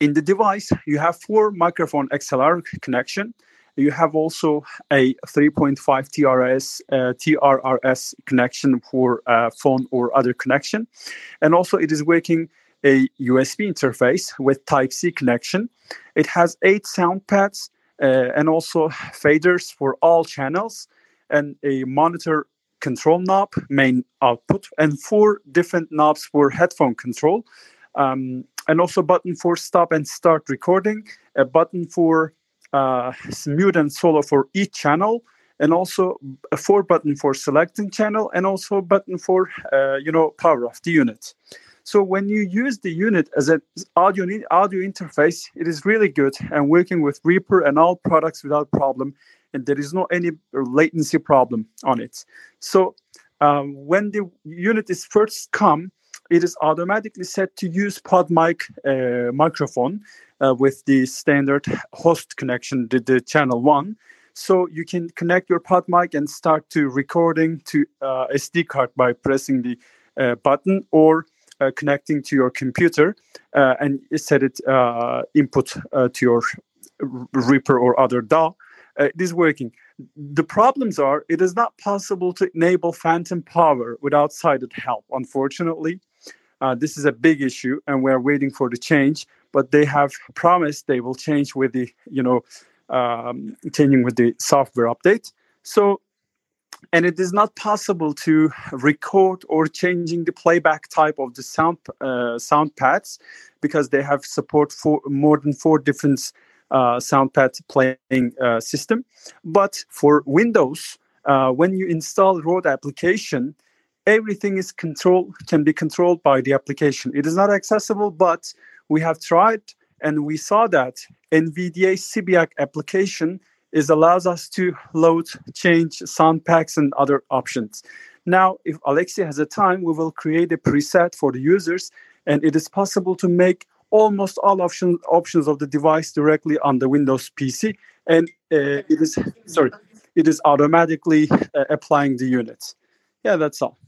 in the device, you have four microphone XLR connection. You have also a 3.5 TRS uh, TRRS connection for uh, phone or other connection, and also it is working a USB interface with Type C connection. It has eight sound pads uh, and also faders for all channels and a monitor control knob, main output, and four different knobs for headphone control. Um, and also button for stop and start recording, a button for uh, mute and solo for each channel, and also a four button for selecting channel, and also a button for uh, you know power off the unit. So when you use the unit as an audio audio interface, it is really good and working with Reaper and all products without problem, and there is no any latency problem on it. So um, when the unit is first come, it is automatically set to use PodMic uh, microphone uh, with the standard host connection, the, the channel one. So you can connect your PodMic and start to recording to uh, SD card by pressing the uh, button or connecting to your computer uh, and set it uh, input to your Reaper or other DAW. it is working. The problems are it is not possible to enable phantom power without sighted help, unfortunately. Uh, this is a big issue and we're waiting for the change but they have promised they will change with the you know um, changing with the software update so and it is not possible to record or changing the playback type of the sound uh, sound pads because they have support for more than four different uh, sound pad playing uh, system. But for windows uh, when you install Rode application everything is control can be controlled by the application. It is not accessible but we have tried and we saw that nvda Cibiac application is allows us to load, change sound packs and other options. Now, if Alexi has a time, we will create a preset for the users, and it is possible to make almost all options options of the device directly on the Windows PC, and uh, it is sorry, it is automatically uh, applying the units. Yeah, that's all.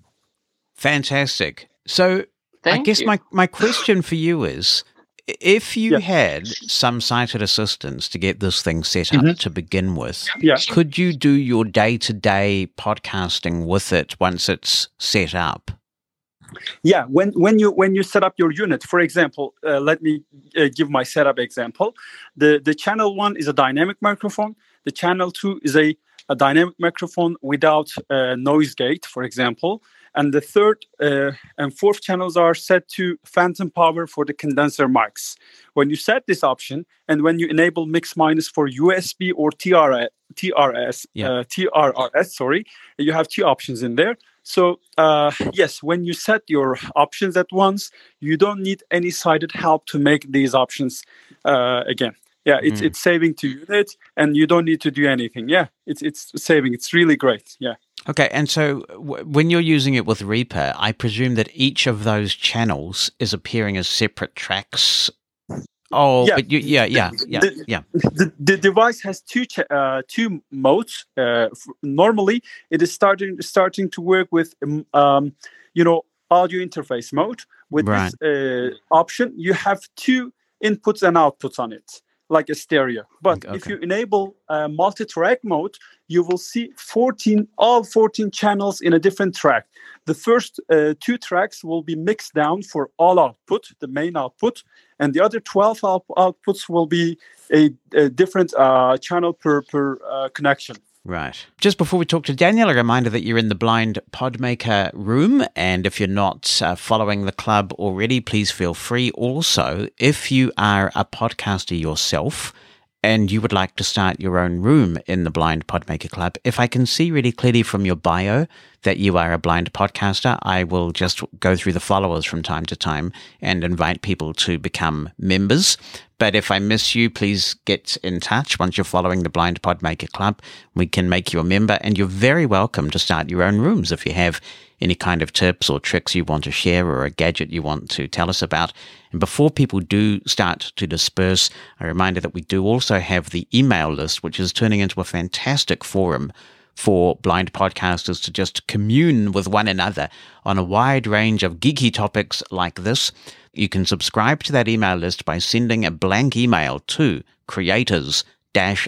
Fantastic. So, Thank I guess you. my my question for you is. If you Yeah. had some sighted assistance to get this thing set up Mhm. to begin with, Yeah. could you do your day to day podcasting with it once it's set up? yeah when when you when you set up your unit for example uh, let me uh, give my setup example the the channel one is a dynamic microphone the channel two is a, a dynamic microphone without uh, noise gate for example and the third uh, and fourth channels are set to phantom power for the condenser mics when you set this option and when you enable mix minus for usb or TR, trs Yeah. uh, trrs sorry you have two options in there so uh, yes, when you set your options at once, you don't need any sighted help to make these options uh, again. Yeah, it's Mm. it's saving to unit, and you don't need to do anything. Yeah, it's it's saving. It's really great. Yeah. Okay, and so w- when you're using it with Reaper, I presume that each of those channels is appearing as separate tracks. Oh, Yeah. but you, yeah, yeah, yeah, The- yeah. the, the device has two cha- uh, two modes. Uh, f- normally, it is starting starting to work with um, um, you know audio interface mode. With Right. this uh, option, you have two inputs and outputs on it, like a stereo. But Okay, if you enable uh, multi-track mode, you will see 14 all 14 channels in a different track. The first uh, two tracks will be mixed down for all output, the main output, and the other 12 out- outputs will be a, a different uh, channel per per uh, connection. Right. Just before we talk to Daniel, a reminder that you're in the Blind Podmaker room. And if you're not uh, following the club already, please feel free. Also, if you are a podcaster yourself and you would like to start your own room in the Blind Podmaker Club, if I can see really clearly from your bio that you are a blind podcaster, I will just go through the followers from time to time and invite people to become members. But if I miss you, please get in touch once you're following the Blind Podmaker Club. We can make you a member, and you're very welcome to start your own rooms if you have any kind of tips or tricks you want to share or a gadget you want to tell us about. And before people do start to disperse, a reminder that we do also have the email list, which is turning into a fantastic forum for blind podcasters to just commune with one another on a wide range of geeky topics like this. You can subscribe to that email list by sending a blank email to creators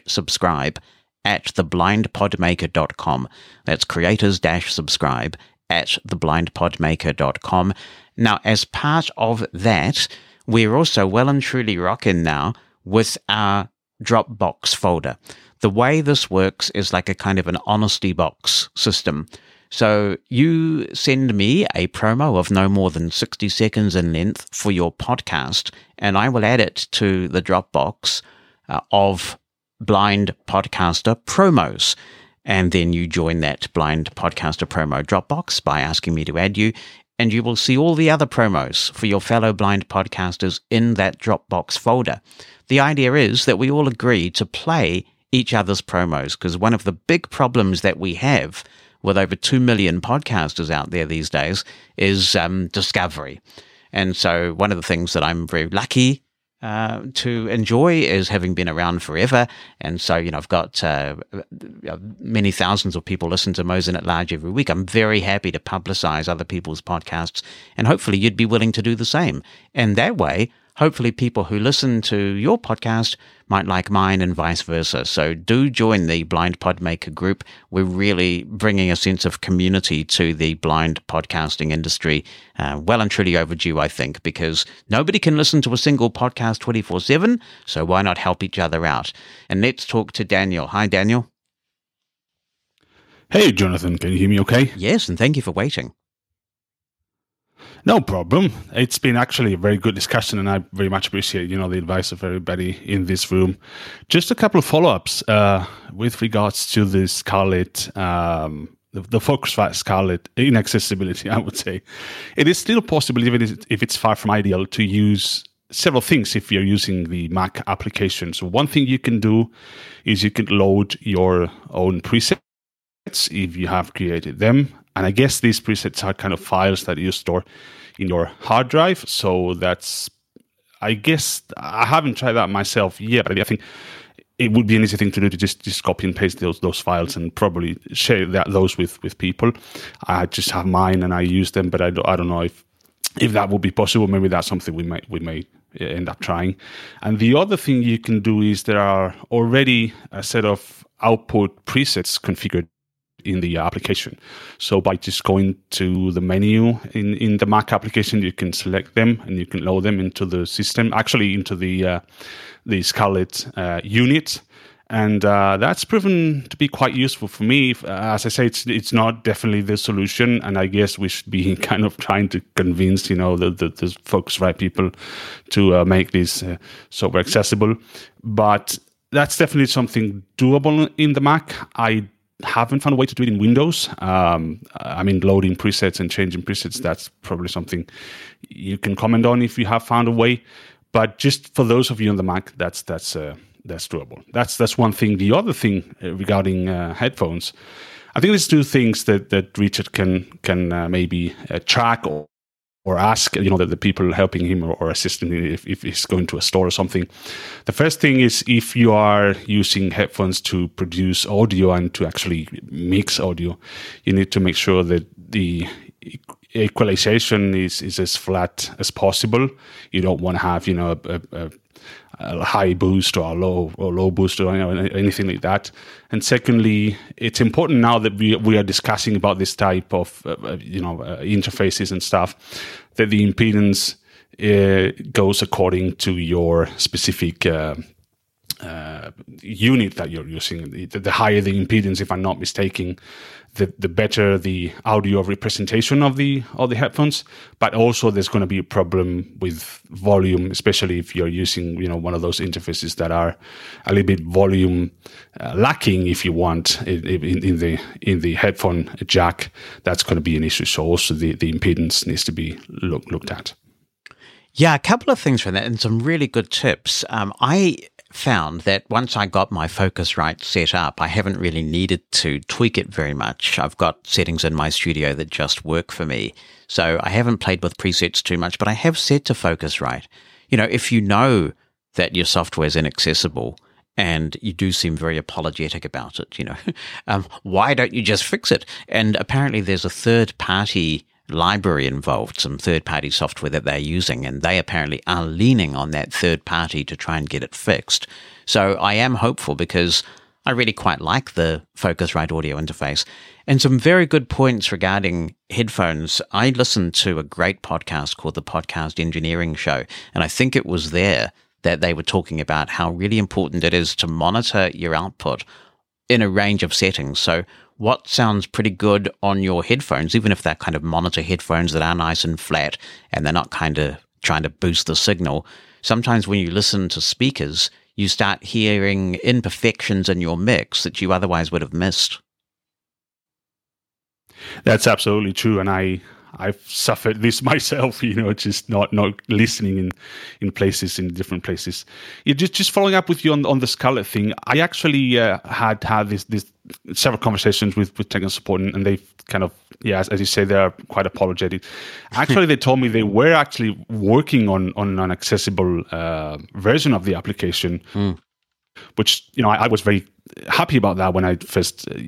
subscribe at theblindpodmaker.com. That's creators subscribe at theblindpodmaker.com. Now, as part of that, we're also well and truly rocking now with our Dropbox folder. The way this works is like a kind of an honesty box system. So you send me a promo of no more than 60 seconds in length for your podcast, and I will add it to the Dropbox uh, of blind podcaster promos. And then you join that blind podcaster promo Dropbox by asking me to add you. And you will see all the other promos for your fellow blind podcasters in that Dropbox folder. The idea is that we all agree to play each other's promos because one of the big problems that we have with over 2 million podcasters out there these days is um, discovery. And so, one of the things that I'm very lucky uh, to enjoy is having been around forever. And so, you know, I've got uh, many thousands of people listen to Mosen at Large every week. I'm very happy to publicize other people's podcasts. And hopefully, you'd be willing to do the same. And that way, hopefully people who listen to your podcast might like mine and vice versa. So do join the Blind Podmaker group. We're really bringing a sense of community to the blind podcasting industry. Uh, well and truly overdue, I think, because nobody can listen to a single podcast 24 7. So why not help each other out? And let's talk to Daniel. Hi, Daniel. Hey, Jonathan, can you hear me okay? Yes, and thank you for waiting. No problem. It's been actually a very good discussion, and I very much appreciate you know the advice of everybody in this room. Just a couple of follow ups uh, with regards to the Scarlett, um, the, the Focusrite Scarlett inaccessibility. I would say it is still possible, even if it's far from ideal, to use several things if you're using the Mac application. So one thing you can do is you can load your own presets if you have created them. And I guess these presets are kind of files that you store in your hard drive. So that's, I guess, I haven't tried that myself yet, but I think it would be an easy thing to do to just, just copy and paste those those files and probably share that those with with people. I just have mine and I use them, but I don't, I don't know if if that would be possible. Maybe that's something we may we may end up trying. And the other thing you can do is there are already a set of output presets configured in the application. So by just going to the menu in, in the Mac application, you can select them and you can load them into the system, actually into the uh, the Scarlett uh, unit. And uh, that's proven to be quite useful for me. Uh, as I say, it's it's not definitely the solution, and I guess we should be kind of trying to convince you know the the, the Focusrite people to uh, make this uh, software accessible. But that's definitely something doable in the Mac. I haven't found a way to do it in Windows. Um, I mean, loading presets and changing presets, that's probably something you can comment on if you have found a way. But just for those of you on the Mac, that's that's uh, that's doable. That's that's one thing. The other thing uh, regarding uh, headphones, I think there's two things that that Richard can can uh, maybe uh, track or or ask you know the, the people helping him or, or assisting him if, if he's going to a store or something. The first thing is if you are using headphones to produce audio and to actually mix audio you need to make sure that the equalization is, is as flat as possible. You don't want to have you know a, a, a high boost or a low or low boost or you know, anything like that. And secondly, it's important now that we we are discussing about this type of uh, uh you know uh, interfaces and stuff that the impedance uh, goes according to your specific. Uh, unit that you're using, the, the, higher the impedance, if I'm not mistaken, the, the better the audio representation of the of the headphones. But also, there's going to be a problem with volume, especially if you're using you know one of those interfaces that are a little bit volume uh, lacking, if you want, in, in, in, the in the headphone jack. That's going to be an issue. So also the, the impedance needs to be look, looked at. Yeah, a couple of things from that, and some really good tips. Um, I found that once I got my Focusrite set up, I haven't really needed to tweak it very much. I've got settings in my studio that just work for me. So I haven't played with presets too much, but I have said to Focusrite, you know, if you know that your software is inaccessible and you do seem very apologetic about it, you know, um, why don't you just fix it? And apparently there's a third party library involved, some third party software that they're using, and they apparently are leaning on that third party to try and get it fixed. So I am hopeful because I really quite like the Focusrite audio interface. And some very good points regarding headphones. I listened to a great podcast called the Podcast Engineering Show, and I think it was there that they were talking about how really important it is to monitor your output in a range of settings. So what sounds pretty good on your headphones, even if they're kind of monitor headphones that are nice and flat and they're not kind of trying to boost the signal. Sometimes when you listen to speakers, you start hearing imperfections in your mix that you otherwise would have missed. That's absolutely true. And I, I've suffered this myself, you know, just not not listening in in places in different places. Yeah, just just following up with you on on the Scarlett thing. I actually uh, had had this this several conversations with with technical support, and, and they kind of yeah, as, as, you say, they're quite apologetic. Actually, they told me they were actually working on on an accessible uh, version of the application. Mm which you know I, I, was very happy about that when I first uh,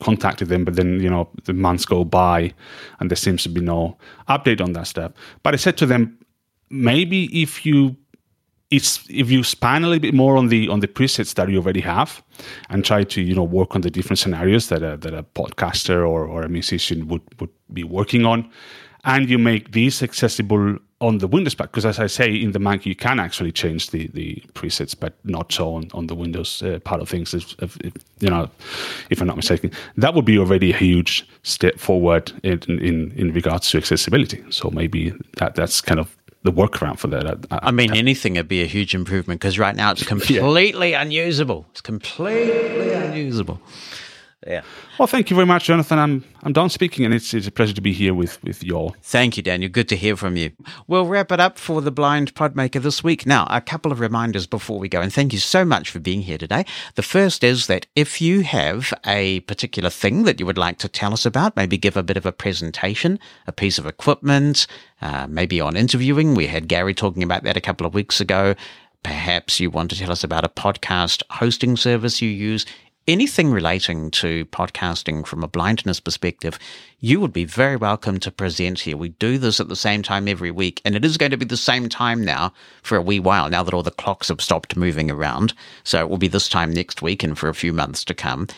contacted them. But then you know the months go by, and there seems to be no update on that stuff. But I said to them, maybe if you it's if you span a little bit more on the on the presets that you already have, and try to you know work on the different scenarios that a, that a podcaster or, or a musician would would be working on, and you make these accessible on the Windows part, because as I say, in the Mac you can actually change the, the presets, but not so on, on the Windows uh, part of things. If, if, if, you know, if I'm not mistaken, that would be already a huge step forward in in, in regards to accessibility. So maybe that that's kind of the workaround for that. I, I, I mean, anything would be a huge improvement because right now it's completely yeah. unusable. It's completely unusable. Yeah. Well, thank you very much, Jonathan. I'm I'm done speaking, and it's it's a pleasure to be here with with you all. Thank you, Daniel. Good to hear from you. We'll wrap it up for the Blind Podmaker this week. Now, a couple of reminders before we go, and thank you so much for being here today. The first is that if you have a particular thing that you would like to tell us about, maybe give a bit of a presentation, a piece of equipment, uh, maybe on interviewing. We had Gary talking about that a couple of weeks ago. Perhaps you want to tell us about a podcast hosting service you use anything relating to podcasting from a blindness perspective, you would be very welcome to present here. We do this at the same time every week, and it is going to be the same time now for a wee while, now that all the clocks have stopped moving around. So it will be this time next week and for a few months to come.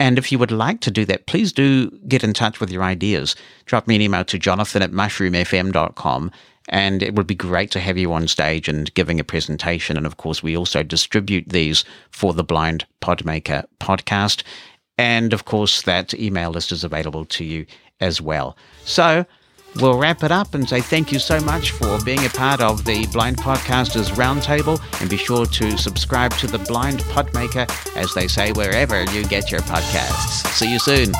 And if you would like to do that, please do get in touch with your ideas. Drop me an email to jonathan at mushroomfm.com and it would be great to have you on stage and giving a presentation. And of course, we also distribute these for the Blind Podmaker podcast. And of course, that email list is available to you as well. So we'll wrap it up and say thank you so much for being a part of the Blind Podcasters Roundtable. And be sure to subscribe to the Blind Podmaker, as they say, wherever you get your podcasts. See you soon.